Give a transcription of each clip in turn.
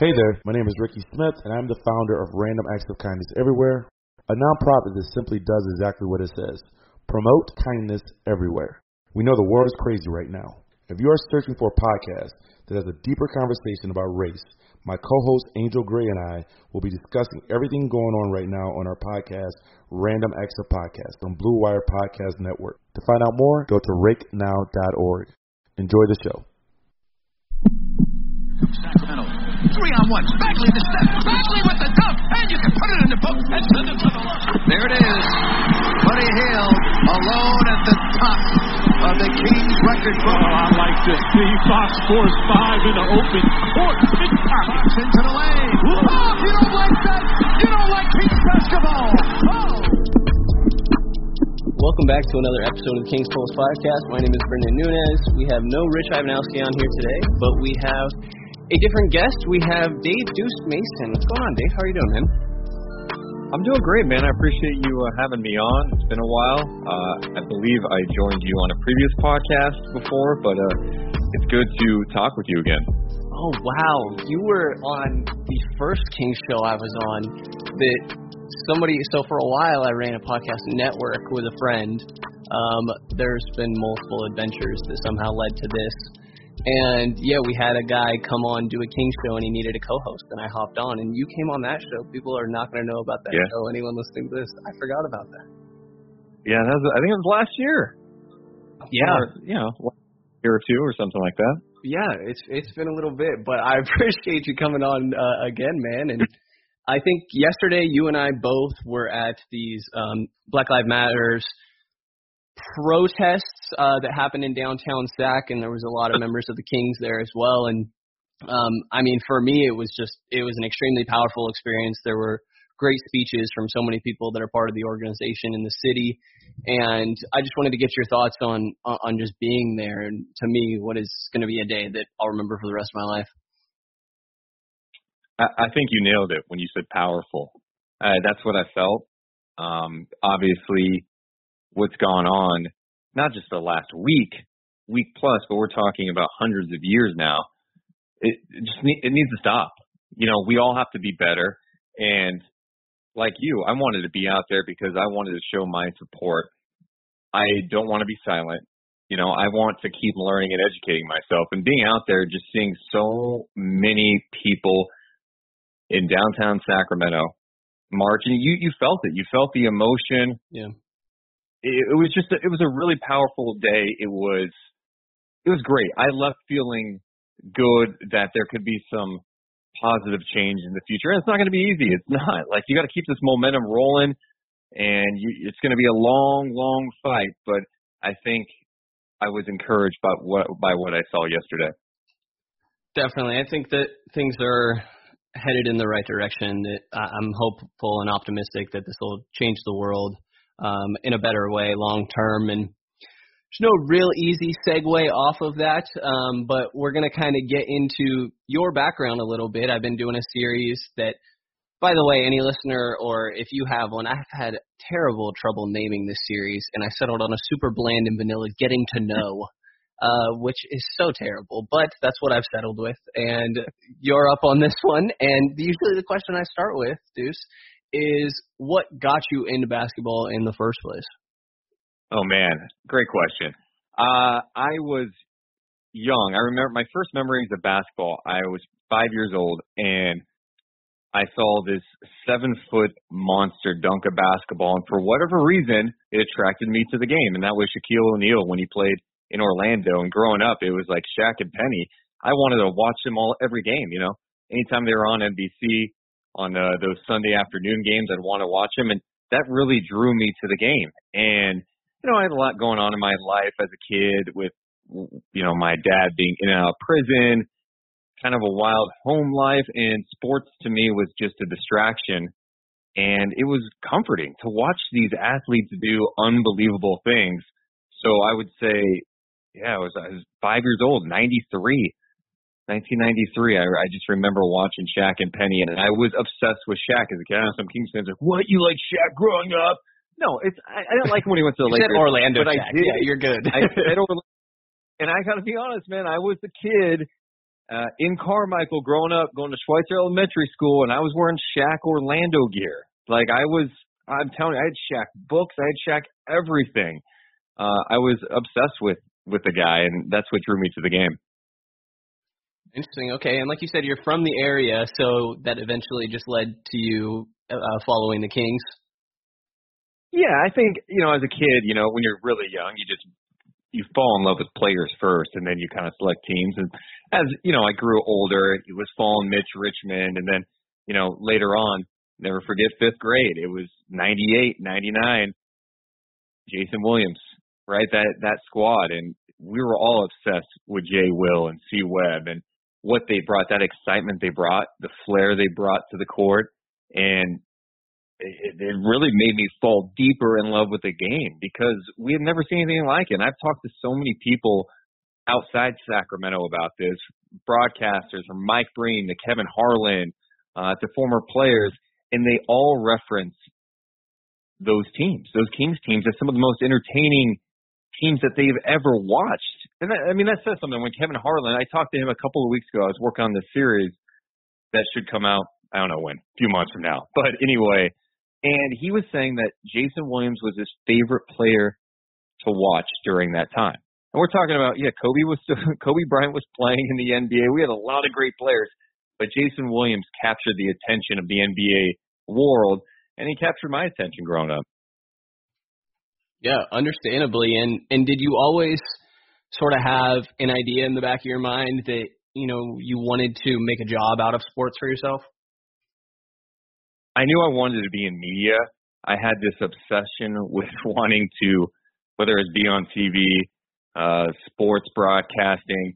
Hey there, my name is Ricky Smith, and I'm the founder of Random Acts of Kindness Everywhere, a nonprofit that simply does exactly what it says promote kindness everywhere. We know the world is crazy right now. If you are searching for a podcast that has a deeper conversation about race, my co host Angel Gray and I will be discussing everything going on right now on our podcast, Random Acts of Podcast, on Blue Wire Podcast Network. To find out more, go to rakenow.org. Enjoy the show. Sacramento. Three on one. Bagley the step. Bagley with the dunk. And you can put it in the book and send it to the line. There it is. Buddy Hield alone at the top of the Kings record book. Oh, I like this. The Fox scores five in the open court. Fox into the lane. Oh, if you don't like that, you don't like Kings basketball. Oh. Welcome back to another episode of the King's Pulse Podcast. My name is Brendan Nunez. We have no Rich Ivanowski on here today, but we have a different guest. We have Dave Deuce Mason. What's going on, Dave? How are you doing, man? I'm doing great, man. I appreciate you uh, having me on. It's been a while. Uh, I believe I joined you on a previous podcast before, but uh, it's good to talk with you again. Oh wow, you were on the first King show I was on. That somebody. So for a while, I ran a podcast network with a friend. Um, there's been multiple adventures that somehow led to this. And yeah, we had a guy come on do a King show, and he needed a co-host, and I hopped on, and you came on that show. People are not going to know about that Yeah. show. Anyone listening to this, I forgot about that. Yeah, that was, I think it was last year. Yeah, Or, you know, year or two or something like that. yeah, it's it's been a little bit, but I appreciate you coming on uh, again, man. And I think yesterday you and I both were at these um, Black Lives Matters protests uh, that happened in downtown Sac, and there was a lot of members of the Kings there as well. And um, I mean, for me, it was just it was an extremely powerful experience. There were great speeches from so many people that are part of the organization in the city, and I just wanted to get your thoughts on on just being there. And to me, what is going to be a day that I'll remember for the rest of my life. I, I think you nailed it when you said powerful. Uh, that's what I felt. Um, obviously, what's gone on, not just the last week, week plus, but we're talking about hundreds of years now. It, it just ne- it needs to stop. You know, we all have to be better. And like you, I wanted to be out there because I wanted to show my support. I don't want to be silent. You know, I want to keep learning and educating myself. And being out there, just seeing so many people in downtown Sacramento marching, you you felt it. You felt the emotion. Yeah. It, was just a, it was a really powerful day. It was it was great. I left feeling good that there could be some positive change in the future. And it's not going to be easy. It's not. Like you got to keep this momentum rolling, and you, it's going to be a long, long fight. But I think I was encouraged by what by what I saw yesterday. Definitely. I think that things are headed in the right direction. That I'm hopeful and optimistic that this will change the world um, in a better way long term. And there's no real easy segue off of that, um, but we're going to kind of get into your background a little bit. I've been doing a series that, by the way, any listener or if you have one, I've had terrible trouble naming this series, and I settled on a super bland and vanilla getting to know uh, which is so terrible, but that's what I've settled with. And you're up on this one. And usually the question I start with, Deuce, is what got you into basketball in the first place? Oh man, great question. Uh, I was young. I remember my first memories of basketball. I was five years old, and I saw this seven foot monster dunk a basketball, and for whatever reason, it attracted me to the game, and that was Shaquille O'Neal when he played in Orlando. And growing up, it was like Shaq and Penny. I wanted to watch them all every game. You know, anytime they were on NBC on uh, those Sunday afternoon games, I'd want to watch them, and that really drew me to the game. And you know, I had a lot going on in my life as a kid with, you know, my dad being in and out of prison, kind of a wild home life, and sports to me was just a distraction. And it was comforting to watch these athletes do unbelievable things. So I would say, yeah, I was, I was five years old, 93. 1993, I, I just remember watching Shaq and Penny, and I was obsessed with Shaq as a kid. I know some Kings fans are like, "What you like Shaq growing up?" No, it's I, I didn't like him when he went to the said Lakers. Orlando, but I Shaq. did. Yeah, you're good. I said Orlando, and I got to be honest, man. I was the kid uh, in Carmichael, growing up, going to Schweitzer Elementary School, and I was wearing Shaq Orlando gear. Like I was, I'm telling you, I had Shaq books, I had Shaq everything. Uh, I was obsessed with with the guy, and that's what drew me to the game. Interesting. Okay, and like you said, you're from the area, so that eventually just led to you uh, following the Kings. Yeah, I think you know, as a kid, you know, when you're really young, you just you fall in love with players first, and then you kind of select teams. And as you know, I grew older. It was falling Mitch Richmond, and then you know later on, never forget fifth grade. It was '98, '99. Jason Williams, right? That that squad, and we were all obsessed with Jay Will and C Webb and what they brought, that excitement they brought, the flair they brought to the court, and it, it really made me fall deeper in love with the game because we had never seen anything like it. And I've talked to so many people outside Sacramento about this, broadcasters from Mike Breen to Kevin Harlan uh, to former players, and they all reference those teams, those Kings teams, as some of the most entertaining teams that they've ever watched. And that, I mean, that says something. When Kevin Harlan, I talked to him a couple of weeks ago. I was working on this series that should come out. I don't know when, a few months from now. But anyway, and he was saying that Jason Williams was his favorite player to watch during that time. And we're talking about, yeah, Kobe was Kobe Bryant was playing in the NBA. We had a lot of great players, but Jason Williams captured the attention of the NBA world, and he captured my attention growing up. Yeah, understandably. And and did you always sort of have an idea in the back of your mind that you know you wanted to make a job out of sports for yourself? I knew I wanted to be in media. I had this obsession with wanting to, whether it's be on TV, uh, sports broadcasting.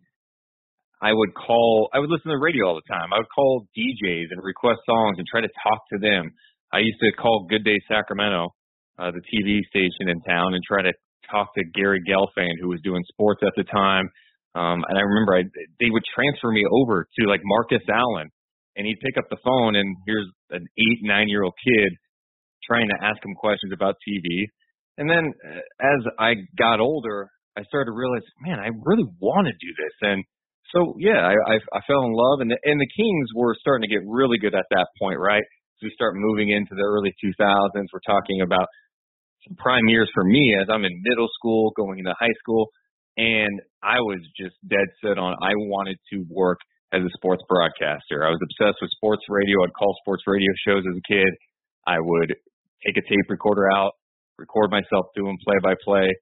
I would call, I would listen to the radio all the time. I would call DJs and request songs and try to talk to them. I used to call Good Day Sacramento, uh, the TV station in town, and try to talk to Gary Gelfand, who was doing sports at the time. Um, and I remember I, they would transfer me over to like Marcus Allen, and he'd pick up the phone and here's an eight, nine year old kid trying to ask him questions about TV. And then uh, as I got older, I started to realize, man, I really want to do this. And so, yeah, I, I, I fell in love, and the, and the Kings were starting to get really good at that point, right? As we start moving into the early 2000s, we're talking about prime years for me as I'm in middle school, going into high school, and I was just dead set on I wanted to work as a sports broadcaster. I was obsessed with sports radio. I'd call sports radio shows as a kid. I would take a tape recorder out, record myself doing play by play.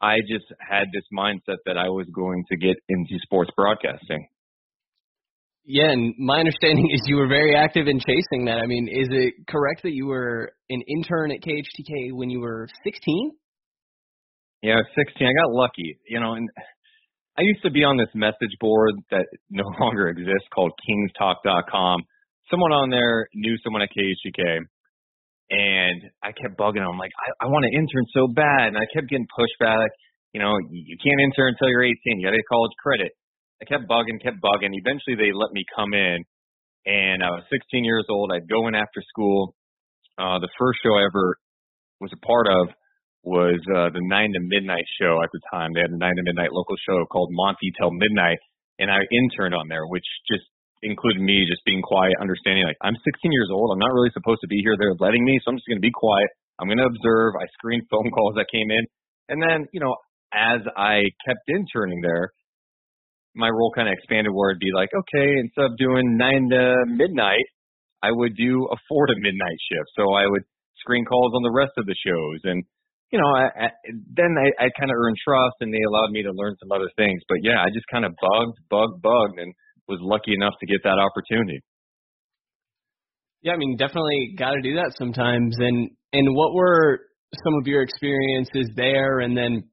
I just had this mindset that I was going to get into sports broadcasting. Yeah, and my understanding is you were very active in chasing that. I mean, is it correct that you were an intern at KHTK when you were 16? Yeah, 16. I got lucky, you know, and I used to be on this message board that no longer exists called kingstalk.com. Someone on there knew someone at KHTK, and I kept bugging them. like, I, I want to intern so bad, and I kept getting pushback. You know, you can't intern until you're 18. You got to get college credit. I kept bugging, kept bugging. Eventually, they let me come in, and I was 16 years old. I'd go in after school. Uh, the first show I ever was a part of was uh, the nine to midnight show at the time. They had a nine to midnight local show called Monty Till Midnight, and I interned on there, which just included me just being quiet, understanding like I'm 16 years old. I'm not really supposed to be here. They're letting me, so I'm just going to be quiet. I'm going to observe. I screened phone calls that came in, and then you know, as I kept interning there, my role kind of expanded where it'd be like, okay, instead of doing nine to midnight, I would do a four to midnight shift. So I would screen calls on the rest of the shows and you know, I, I, then I, I kind of earned trust, and they allowed me to learn some other things. But yeah, I just kind of bugged, bugged, bugged, and was lucky enough to get that opportunity. Yeah, I mean, definitely got to do that sometimes. And and what were some of your experiences there? And then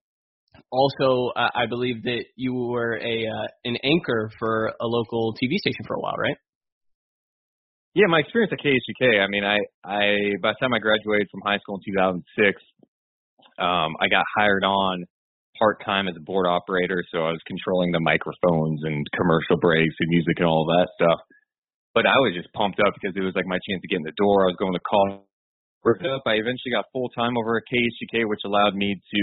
also, uh, I believe that you were a uh, an anchor for a local TV station for a while, right? Yeah, my experience at KHTK. I mean, I I by the time I graduated from high school in 2006, um, I got hired on part time as a board operator, so I was controlling the microphones and commercial breaks and music and all that stuff. But I was just pumped up because it was like my chance to get in the door. I was going to call work up. I eventually got full time over at KHTK, which allowed me to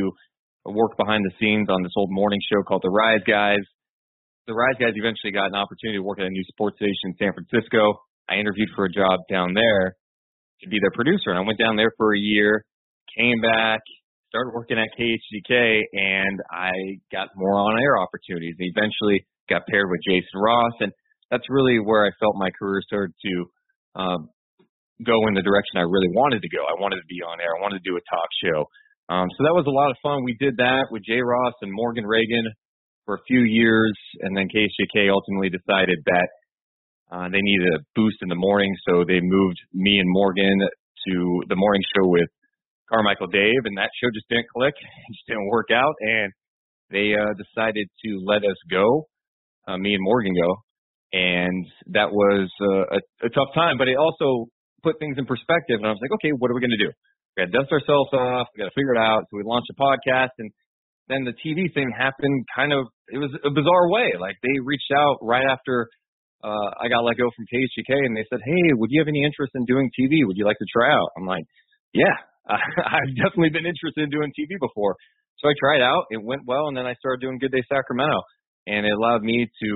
work behind the scenes on this old morning show called The Rise Guys. the Rise guys eventually got an opportunity to work at a new sports station in San Francisco. I interviewed for a job down there to be their producer, and I went down there for a year, came back, started working at KHTK, and I got more on-air opportunities. And eventually got paired with Jason Ross, and that's really where I felt my career started to um, go in the direction I really wanted to go. I wanted to be on air. I wanted to do a talk show. Um, so that was a lot of fun. We did that with Jay Ross and Morgan Ragan for a few years, and then KHTK ultimately decided that uh, they needed a boost in the morning, so they moved me and Morgan to the morning show with Carmichael Dave, and that show just didn't click, just didn't work out, and they uh, decided to let us go, uh, me and Morgan go, and that was uh, a, a tough time, but it also put things in perspective, and I was like, okay, what are we going to do? We got to dust ourselves off, we got to figure it out, so we launched a podcast, and then the TV thing happened kind of, it was a bizarre way. Like they reached out right after uh, I got let go from KHTK and they said, Hey, would you have any interest in doing TV? Would you like to try out? I'm like, yeah, I've definitely been interested in doing TV before. So I tried out. It went well, and then I started doing Good Day Sacramento, and it allowed me to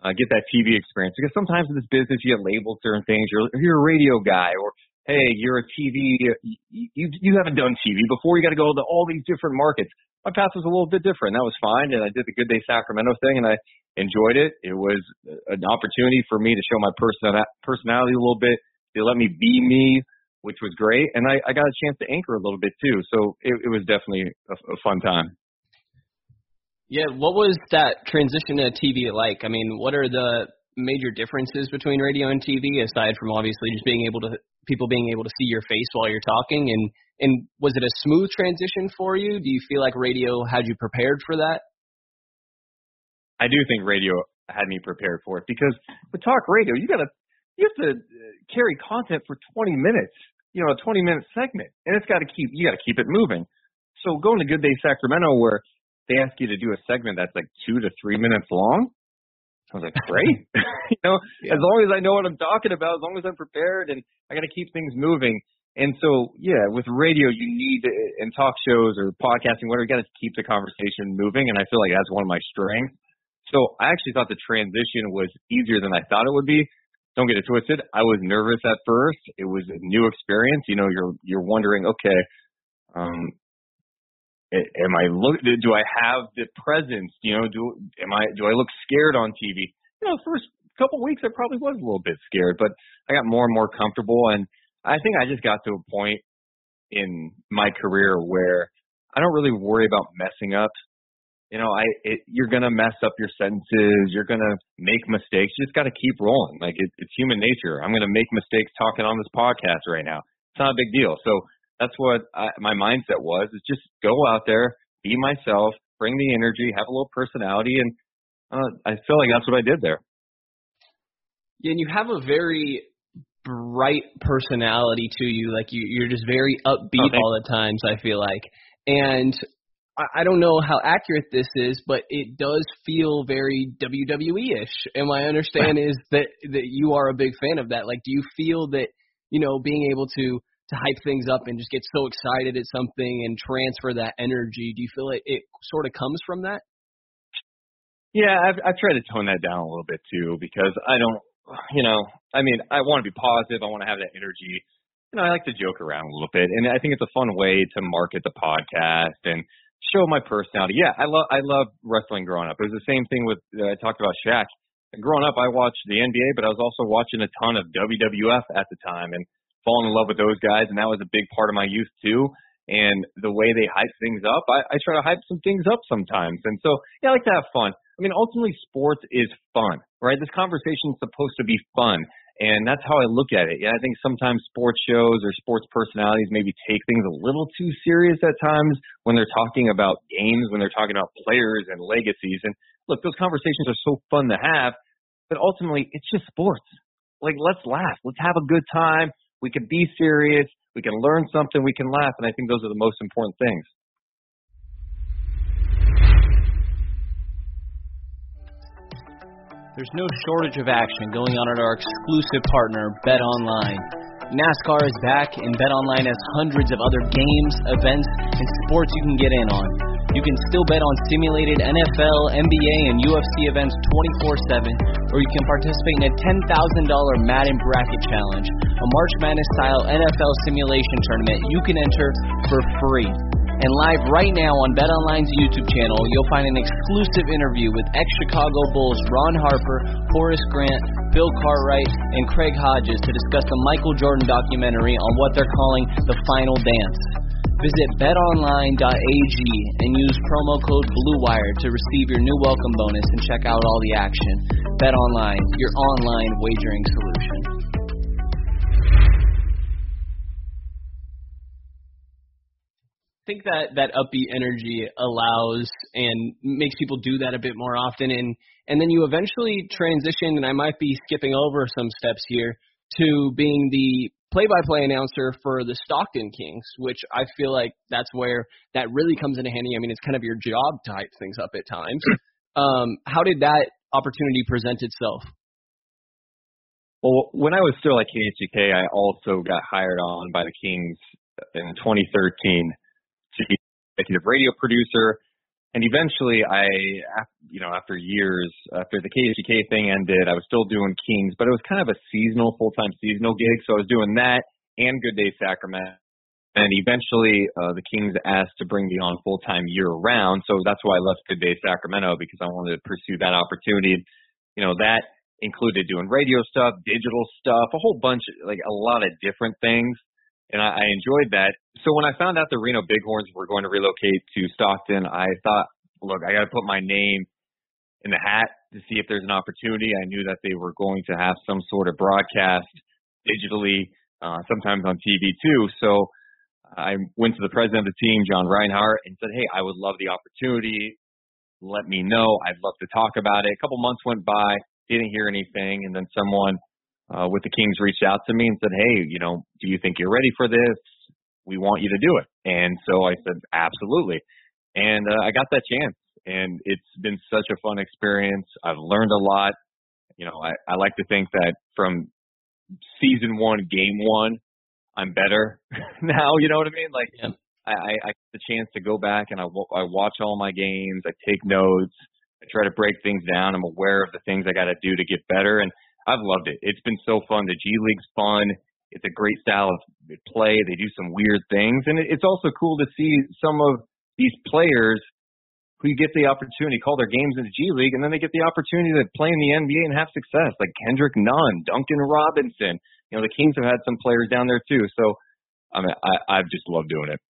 uh, get that TV experience. Because sometimes in this business, you get labeled certain things. You're you're a radio guy, or hey, you're a TV. You you, haven't done TV before. You got to go to all these different markets. My path was a little bit different. That was fine, and I did the Good Day Sacramento thing, and I enjoyed it. It was an opportunity for me to show my person personality a little bit. They let me be me which was great. And I, I got a chance to anchor a little bit too. So it, it was definitely a, a fun time. Yeah, what was that transition to TV like? I mean, what are the major differences between radio and TV aside from obviously just being able to people being able to see your face while you're talking and and was it a smooth transition for you? Do you feel like radio had you prepared for that? I do think radio had me prepared for it because with talk radio, you got to you have to uh, carry content for 20 minutes you know, a 20 minute segment and it's got to keep, you got to keep it moving. So going to Good Day Sacramento where they ask you to do a segment that's like two to three minutes long. I was like, great. you know, yeah. as long as I know what I'm talking about, as long as I'm prepared and I got to keep things moving. And so, yeah, with radio, you need to, and talk shows or podcasting, whatever, you got to keep the conversation moving. And I feel like that's one of my strengths. So I actually thought the transition was easier than I thought it would be don't get it twisted. I was nervous at first. It was a new experience. You know, you're you're wondering, okay, um, am I look? Do I have the presence? You know, do am I do I look scared on TV? You know, first couple weeks I probably was a little bit scared, but I got more and more comfortable, and I think I just got to a point in my career where I don't really worry about messing up you know, I it, you're gonna mess up your sentences. You're gonna make mistakes. You just got to keep rolling. Like it, it's human nature. I'm gonna make mistakes talking on this podcast right now. It's not a big deal. So that's what I, my mindset was: is just go out there, be myself, bring the energy, have a little personality, and uh, I feel like that's what I did there. Yeah, and you have a very bright personality to you. Like you, you're just very upbeat oh, all the times. I feel like, and I don't know how accurate this is, but it does feel very WWE-ish. And my understanding is that that you are a big fan of that. Like, do you feel that you know being able to to hype things up and just get so excited at something and transfer that energy? Do you feel it, it sort of comes from that? Yeah, I've, I've tried to tone that down a little bit too because I don't, you know, I mean, I want to be positive. I want to have that energy. You know, I like to joke around a little bit, and I think it's a fun way to market the podcast and show my personality. Yeah, I love I love wrestling growing up. It was the same thing with uh, I talked about Shaq. Growing up, I watched the NBA, but I was also watching a ton of WWF at the time and falling in love with those guys, and that was a big part of my youth too. And the way they hype things up, I, I try to hype some things up sometimes. And so, yeah, I like to have fun. I mean, ultimately, sports is fun, right? This conversation is supposed to be fun. And that's how I look at it. Yeah, I think sometimes sports shows or sports personalities maybe take things a little too serious at times when they're talking about games, when they're talking about players and legacies. And look, those conversations are so fun to have, but ultimately it's just sports. Like, let's laugh. Let's have a good time. We can be serious. We can learn something. We can laugh. And I think those are the most important things. There's no shortage of action going on at our exclusive partner, Bet Online. NASCAR is back, and Bet Online has hundreds of other games, events, and sports you can get in on. You can still bet on simulated NFL, NBA, and UFC events 24 7, or you can participate in a $10,000 Madden Bracket Challenge, a March Madness style NFL simulation tournament you can enter for free. And live right now on BetOnline's YouTube channel, you'll find an exclusive interview with ex-Chicago Bulls Ron Harper, Horace Grant, Bill Cartwright, and Craig Hodges to discuss the Michael Jordan documentary on what they're calling the Final Dance. Visit betonline.ag and use promo code BLUEWIRE to receive your new welcome bonus and check out all the action. BetOnline, your online wagering solution. I think that that upbeat energy allows and makes people do that a bit more often and and then you eventually transition and I might be skipping over some steps here to being the play-by-play announcer for the Stockton Kings, which I feel like that's where that really comes into handy. I mean, it's kind of your job type things up at times. Um, how did that opportunity present itself? Well, when I was still at KHTK, I also got hired on by the Kings in 2013 to be executive radio producer. And eventually, I, you know, after years, after the KHTK thing ended, I was still doing Kings, but it was kind of a seasonal, full-time seasonal gig. So I was doing that and Good Day Sacramento. And eventually, uh, the Kings asked to bring me on full-time year-round. So that's why I left Good Day Sacramento because I wanted to pursue that opportunity. You know, that included doing radio stuff, digital stuff, a whole bunch, like a lot of different things and I, I enjoyed that. So when I found out the Reno Bighorns were going to relocate to Stockton, I thought, look, I got to put my name in the hat to see if there's an opportunity. I knew that they were going to have some sort of broadcast digitally, uh, sometimes on TV too. So I went to the president of the team, John Rinehart, and said, hey, I would love the opportunity. Let me know. I'd love to talk about it. A couple months went by, didn't hear anything, and then someone uh, with the Kings reached out to me and said, "Hey, you know, do you think you're ready for this? We want you to do it." And so I said, "Absolutely." And uh, I got that chance, and it's been such a fun experience. I've learned a lot. You know, I, I like to think that from season one, game one, I'm better now. You know what I mean? Like, yeah. I, I, I get the chance to go back and I, I watch all my games. I take notes. I try to break things down. I'm aware of the things I got to do to get better. And I've loved it. It's been so fun. The G League's fun. It's a great style of play. They do some weird things, and it's also cool to see some of these players who get the opportunity call their games in the G League, and then they get the opportunity to play in the NBA and have success, like Kendrick Nunn, Duncan Robinson. You know, the Kings have had some players down there too. So, I mean, I, I've just loved doing it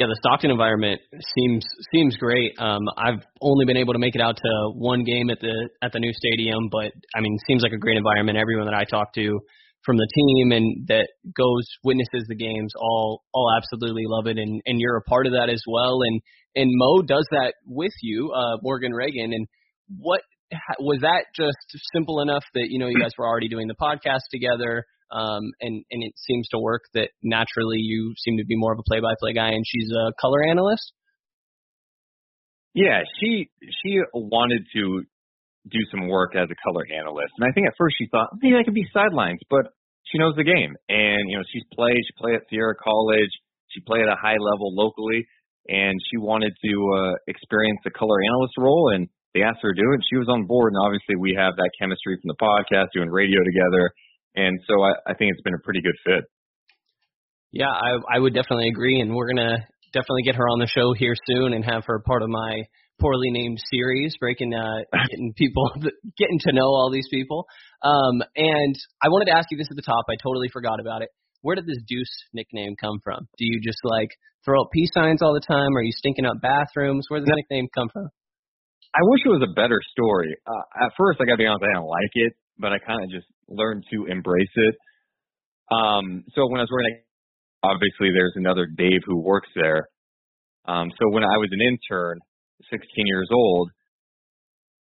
yeah, the Stockton environment seems seems great. Um, I've only been able to make it out to one game at the at the new stadium, but I mean, seems like a great environment. Everyone that I talk to from the team and that goes witnesses the games all all absolutely love it, and and you're a part of that as well. And and Mo does that with you, uh, Morgan Ragan. And what was that just simple enough that you know you guys were already doing the podcast together? Um, and and it seems to work that naturally you seem to be more of a play-by-play guy, and she's a color analyst. Yeah, she she wanted to do some work as a color analyst, and I think at first she thought maybe I could be sidelines, but she knows the game, and you know she's played. She played at Sierra College. She played at a high level locally, and she wanted to uh, experience the color analyst role, and they asked her to do it. And she was on board, and obviously we have that chemistry from the podcast, doing radio together and so I, I think it's been a pretty good fit. Yeah, I, I would definitely agree, and we're gonna definitely get her on the show here soon and have her part of my poorly named series, breaking, uh, getting people, getting to know all these people. Um, and I wanted to ask you this at the top. I totally forgot about it. Where did this Deuce nickname come from? Do you just like throw up peace signs all the time? Are you stinking up bathrooms? Where did the nickname come from? I wish it was a better story. Uh, at first, I got to be honest, I didn't like it but I kind of just learned to embrace it. Um, so when I was working, obviously there's another Dave who works there. Um, so when I was an intern, 16 years old,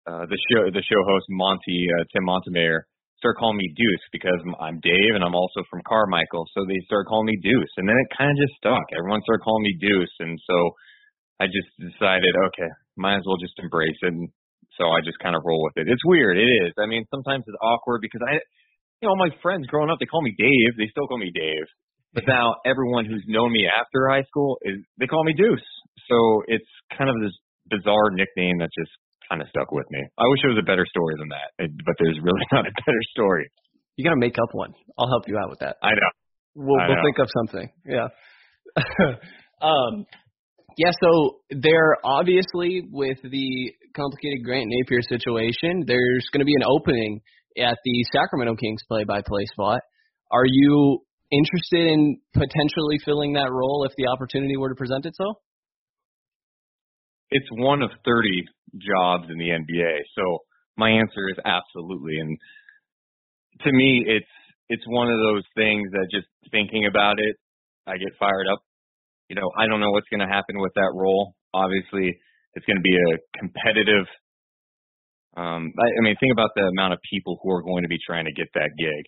uh, the show the show host Monty uh, Tim Montemayor started calling me Deuce because I'm Dave and I'm also from Carmichael. So they started calling me Deuce, and then it kind of just stuck. Everyone started calling me Deuce, and so I just decided, okay, might as well just embrace it. And so I just kind of roll with it. It's weird. It is. I mean, sometimes it's awkward because I, you know, my friends growing up, they call me Dave. They still call me Dave. But now everyone who's known me after high school is they call me Deuce. So it's kind of this bizarre nickname that just kind of stuck with me. I wish it was a better story than that, but there's really not a better story. You got to make up one. I'll help you out with that. I know. We'll, I we'll know. think of something. Yeah. um, yeah. So there, obviously, with the complicated Grant Napear situation, there's going to be an opening at the Sacramento Kings play-by-play spot. Are you interested in potentially filling that role if the opportunity were to present itself? It's one of 30 jobs in the NBA. So my answer is absolutely. And to me, it's it's one of those things that just thinking about it, I get fired up. You know, I don't know what's going to happen with that role. Obviously, it's going to be a competitive. Um, I, I mean, think about the amount of people who are going to be trying to get that gig,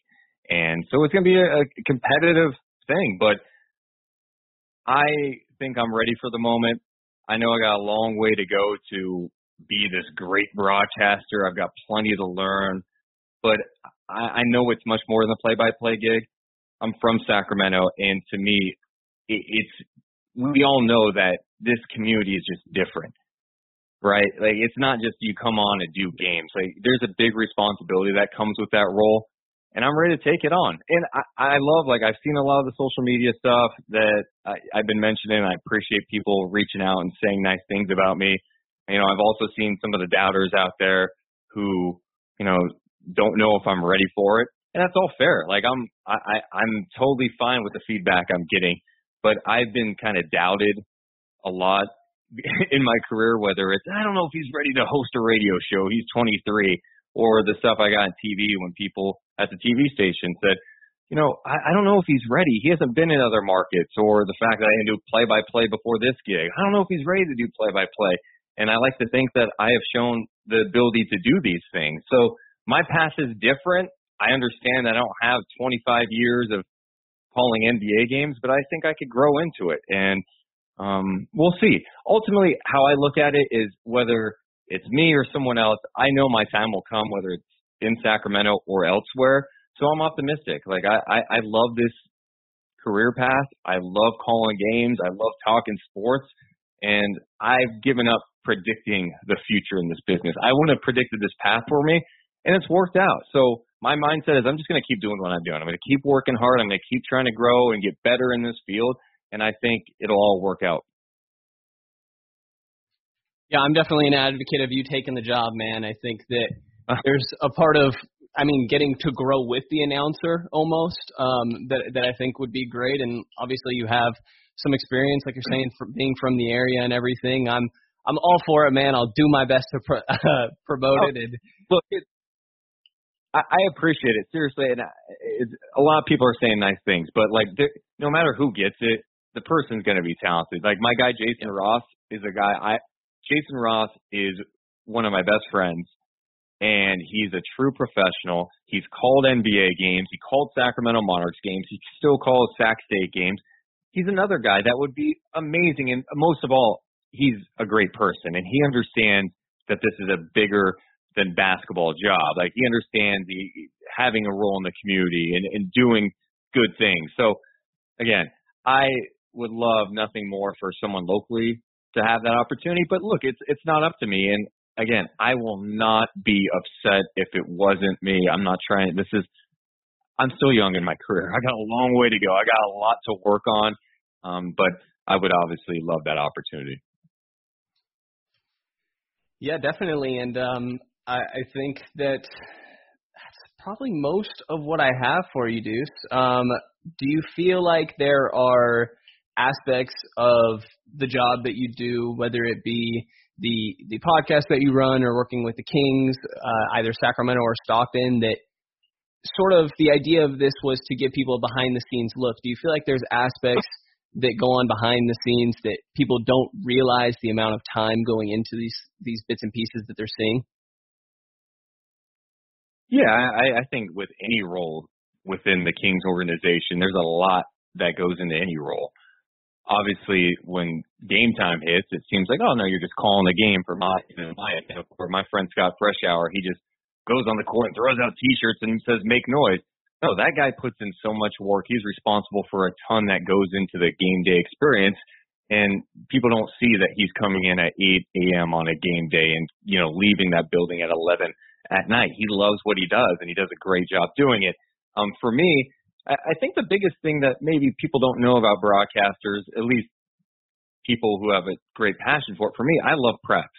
and so it's going to be a, a competitive thing. But I think I'm ready for the moment. I know I got a long way to go to be this great broadcaster. I've got plenty to learn, but I, I know it's much more than a play-by-play gig. I'm from Sacramento, and to me, it, it's we all know that this community is just different, right? Like it's not just you come on and do games. Like there's a big responsibility that comes with that role, and I'm ready to take it on. And I, I love like I've seen a lot of the social media stuff that I, I've been mentioning. I appreciate people reaching out and saying nice things about me. You know, I've also seen some of the doubters out there who, you know, don't know if I'm ready for it. And that's all fair. Like I'm I, I I'm totally fine with the feedback I'm getting. But I've been kind of doubted a lot in my career, whether it's I don't know if he's ready to host a radio show, he's twenty three, or the stuff I got on TV when people at the TV station said, you know, I, I don't know if he's ready. He hasn't been in other markets, or the fact that I can do play by play before this gig. I don't know if he's ready to do play by play. And I like to think that I have shown the ability to do these things. So my path is different. I understand I don't have 25 years of calling NBA games, but I think I could grow into it. And um, we'll see. Ultimately, how I look at it is whether it's me or someone else, I know my time will come, whether it's in Sacramento or elsewhere. So I'm optimistic. Like I, I, I love this career path. I love calling games. I love talking sports. And I've given up predicting the future in this business. I wouldn't have predicted this path for me, and it's worked out. So my mindset is I'm just going to keep doing what I'm doing. I'm going to keep working hard. I'm going to keep trying to grow and get better in this field, and I think it'll all work out. Yeah, I'm definitely an advocate of you taking the job, man. I think that there's a part of I mean, getting to grow with the announcer almost um, that that I think would be great. And obviously, you have some experience, like you're saying, from being from the area and everything. I'm I'm all for it, man. I'll do my best to pro- uh, promote Oh, it. And Look, it, I, I appreciate it seriously, and I- it's, a lot of people are saying nice things, but like, no matter who gets it, the person's going to be talented. Like my guy Jason Ross is a guy. I Jason Ross is one of my best friends, and he's a true professional. He's called NBA games. He called Sacramento Monarchs games. He still calls Sac State games. He's another guy that would be amazing, and most of all, he's a great person, and he understands that this is a bigger than basketball job. Like he understands the having a role in the community and, and doing good things. So again, I would love nothing more for someone locally to have that opportunity. But look, it's it's not up to me. And again, I will not be upset if it wasn't me. I'm not trying. This is I'm still young in my career. I got a long way to go. I got a lot to work on. Um, but I would obviously love that opportunity. yeah, definitely. And um, I, I think that that's probably most of what I have for you, Deuce. Um, do you feel like there are aspects of the job that you do, whether it be the the podcast that you run or working with the Kings, uh, either Sacramento or Stockton, that sort of the idea of this was to give people a behind the scenes look. Do you feel like there's aspects that go on behind the scenes that people don't realize the amount of time going into these these bits and pieces that they're seeing? Yeah, I, I think with any role within the Kings organization, there's a lot that goes into any role. Obviously, when game time hits, it seems like, oh no, you're just calling the game for my you my. Or my friend Scott Freshour, he just goes on the court and throws out T-shirts and says make noise. no, that guy puts in so much work. He's responsible for a ton that goes into the game day experience. And people don't see that he's coming in at 8 a.m. on a game day and, you know, leaving that building at 11 at night. He loves what he does and he does a great job doing it. Um, for me, I, I think the biggest thing that maybe people don't know about broadcasters, at least people who have a great passion for it, for me, I love prep.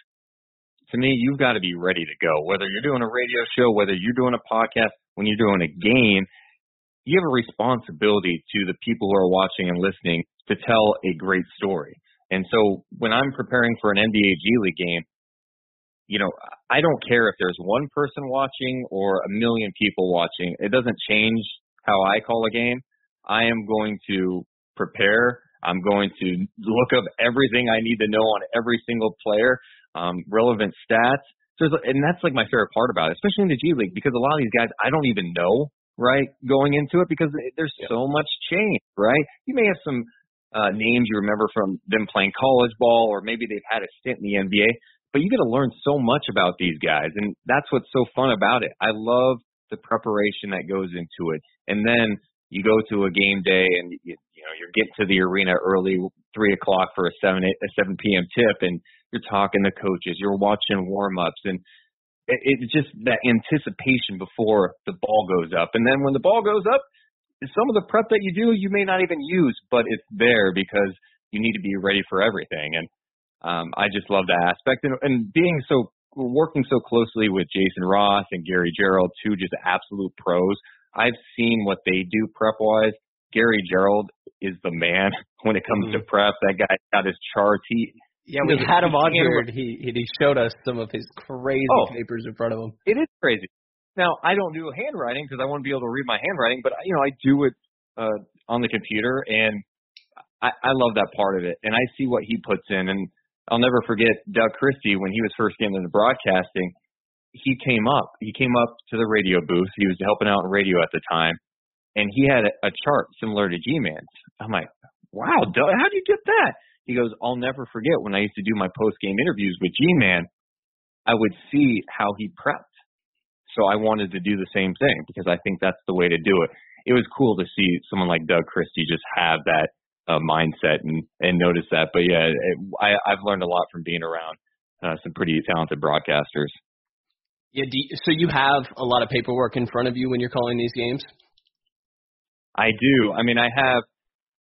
To me, you've got to be ready to go. Whether you're doing a radio show, whether you're doing a podcast, when you're doing a game, you have a responsibility to the people who are watching and listening to tell a great story. And so when I'm preparing for an NBA G League game, you know, I don't care if there's one person watching or a million people watching. It doesn't change how I call a game. I am going to prepare. I'm going to look up everything I need to know on every single player, um, relevant stats. So, and that's like my favorite part about it, especially in the G League, because a lot of these guys I don't even know, right, going into it because there's yeah. so much change, right? You may have some uh, names you remember from them playing college ball, or maybe they've had a stint in the NBA. But you get to learn so much about these guys, and that's what's so fun about it. I love the preparation that goes into it, and then you go to a game day, and you, you know you're getting to the arena early, three o'clock for a seven a seven p.m. tip, and you're talking to coaches, you're watching warm ups, and it's just that anticipation before the ball goes up, and then when the ball goes up, some of the prep that you do you may not even use, but it's there because you need to be ready for everything. And um, I just love that aspect and, and being so working so closely with Jason Ross and Gary Gerould, two just absolute pros. I've seen what they do prep wise. Gary Gerould is the man when it comes mm-hmm. to prep. That guy got his charts. He yeah, we had him on here. He he showed us some of his crazy oh, papers in front of him. It is crazy. Now, I don't do handwriting because I want to be able to read my handwriting, but you know, I do it uh, on the computer, and I, I love that part of it. And I see what he puts in, and I'll never forget Doug Christie when he was first getting into broadcasting. He came up. He came up to the radio booth. He was helping out in radio at the time, and he had a, a chart similar to G-Man's. I'm like, wow, Doug, how'd you get that? He goes, I'll never forget when I used to do my post game interviews with G-Man. I would see how he prepped so I wanted to do the same thing because I think that's the way to do it. It was cool to see someone like Doug Christie just have that uh, mindset and and notice that. But yeah, it, I I've learned a lot from being around uh, some pretty talented broadcasters. Yeah, you, so you have a lot of paperwork in front of you when you're calling these games. I do. I mean, I have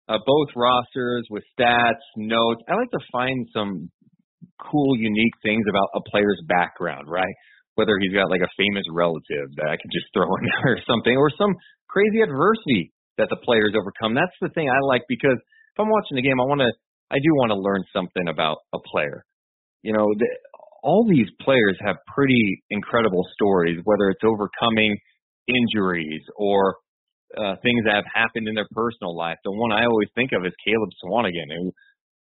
uh, both rosters with stats, notes. I like to find some cool, unique things about a player's background, right? whether he's got like a famous relative that I can just throw in there or something, or some crazy adversity that the players overcome. That's the thing I like because if I'm watching the game, I want to, I do want to learn something about a player. You know, the, all these players have pretty incredible stories, whether it's overcoming injuries or uh, things that have happened in their personal life. The one I always think of is Caleb Swanigan, who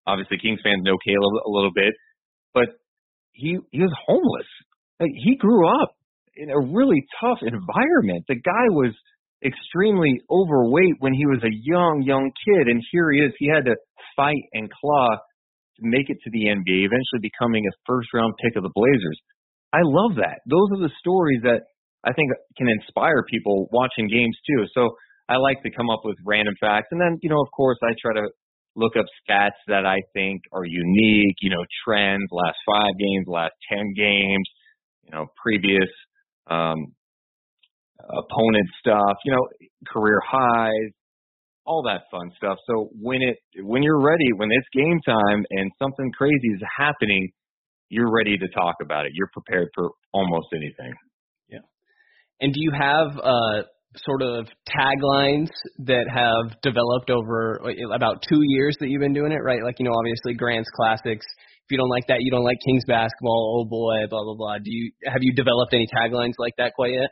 obviously Kings fans know Caleb a little bit, but he he was homeless like he grew up in a really tough environment. The guy was extremely overweight when he was a young, young kid, and here he is. He had to fight and claw to make it to the NBA, eventually becoming a first round pick of the Blazers. I love that. Those are the stories that I think can inspire people watching games too. So I like to come up with random facts. And then, you know, of course, I try to look up stats that I think are unique, you know, trends, last five games, last 10 games, you know, previous um, opponent stuff, you know, career highs, all that fun stuff. So when it when you're ready, when it's game time and something crazy is happening, you're ready to talk about it. You're prepared for almost anything. Yeah. And do you have uh sort of taglines that have developed over about 2 years that you've been doing it, right? Like, you know, obviously Grant's classics if you don't like that, you don't like Kings basketball. Oh boy, blah blah blah. Do you have you developed any taglines like that quite yet?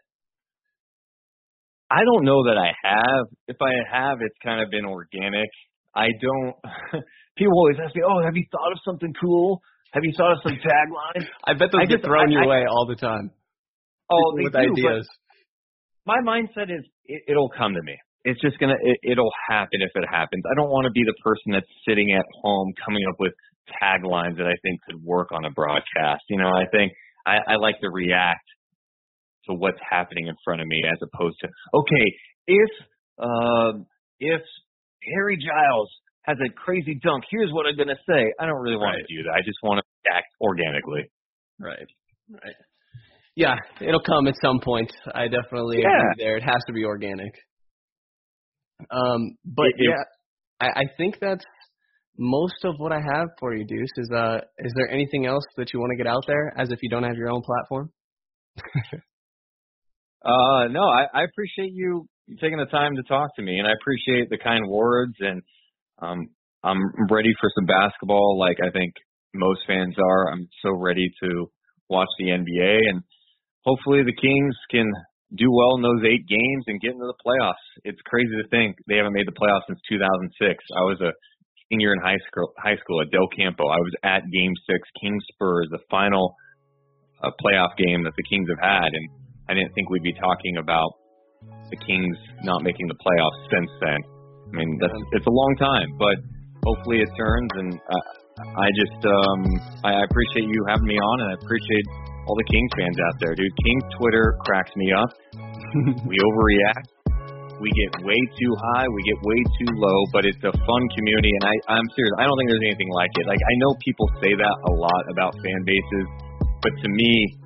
I don't know that I have. If I have, it's kind of been organic. I don't. people always ask me, "Oh, have you thought of something cool? Have you thought of some tagline?" I bet those I get just, thrown I, your I, way all the time. Oh, with do, ideas. My mindset is it, it'll come to me. It's just gonna. It, it'll happen if it happens. I don't want to be the person that's sitting at home coming up with taglines that I think could work on a broadcast. You know, I think I, I like to react to what's happening in front of me as opposed to, okay, if uh, if Harry Giles has a crazy dunk, here's what I'm gonna say. I don't really want Right. to do that. I just want to act organically. Right. Right. Yeah, it'll come at some point. I definitely Yeah. agree there. It has to be organic. Um, but It- it- yeah, I, I think that's most of what I have for you, Deuce. Is uh, is there anything else that you want to get out there, as if you don't have your own platform? Uh, no, I, I appreciate you taking the time to talk to me, and I appreciate the kind words. And um, I'm ready for some basketball, like I think most fans are. I'm so ready to watch the NBA, and hopefully the Kings can do well in those eight games and get into the playoffs. It's crazy to think they haven't made the playoffs since 2006. I was a senior in high school, high school at Del Campo. I was at Game Six, Kings Spurs, the final uh, playoff game that the Kings have had, and I didn't think we'd be talking about the Kings not making the playoffs since then. I mean, that's it's a long time, but hopefully it turns. And uh, I just um, I appreciate you having me on, and I appreciate all the Kings fans out there, dude. Kings Twitter cracks me up. we overreact. We get way too high. We get way too low. But it's a fun community, and I I'm serious. I don't think there's anything like it. Like I know people say that a lot about fan bases, but to me,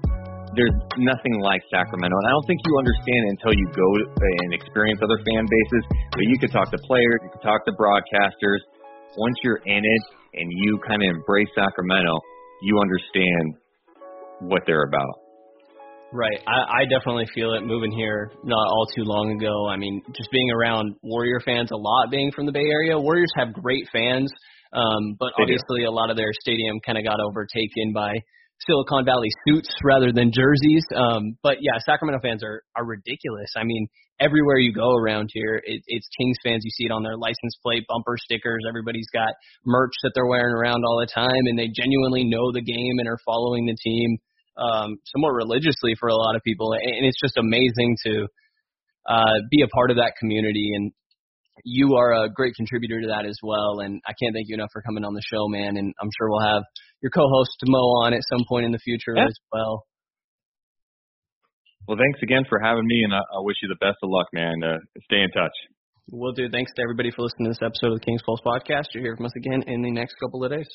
there's nothing like Sacramento, and I don't think you understand until you go and experience other fan bases. But you can talk to players, you can talk to broadcasters. Once you're in it and you kind of embrace Sacramento, you understand what they're about. Right. I, I definitely feel it moving here not all too long ago. I mean, just being around Warrior fans a lot, being from the Bay Area. Warriors have great fans, um, but They do. obviously a lot of their stadium kind of got overtaken by Silicon Valley suits rather than jerseys. Um, but yeah, Sacramento fans are are ridiculous. I mean, everywhere you go around here, it, it's Kings fans. You see it on their license plate, bumper stickers. Everybody's got merch that they're wearing around all the time, and they genuinely know the game and are following the team um, somewhat religiously for a lot of people, and it's just amazing to uh, be a part of that community. And you are a great contributor to that as well. And I can't thank you enough for coming on the show, man. And I'm sure we'll have your co-host Mo on at some point in the future Yeah. as well. Well, thanks again for having me, and I, I wish you the best of luck, man. Uh, stay in touch. We'll do. Thanks to everybody for listening to this episode of the King's Pulse podcast. You'll hear from us again in the next couple of days.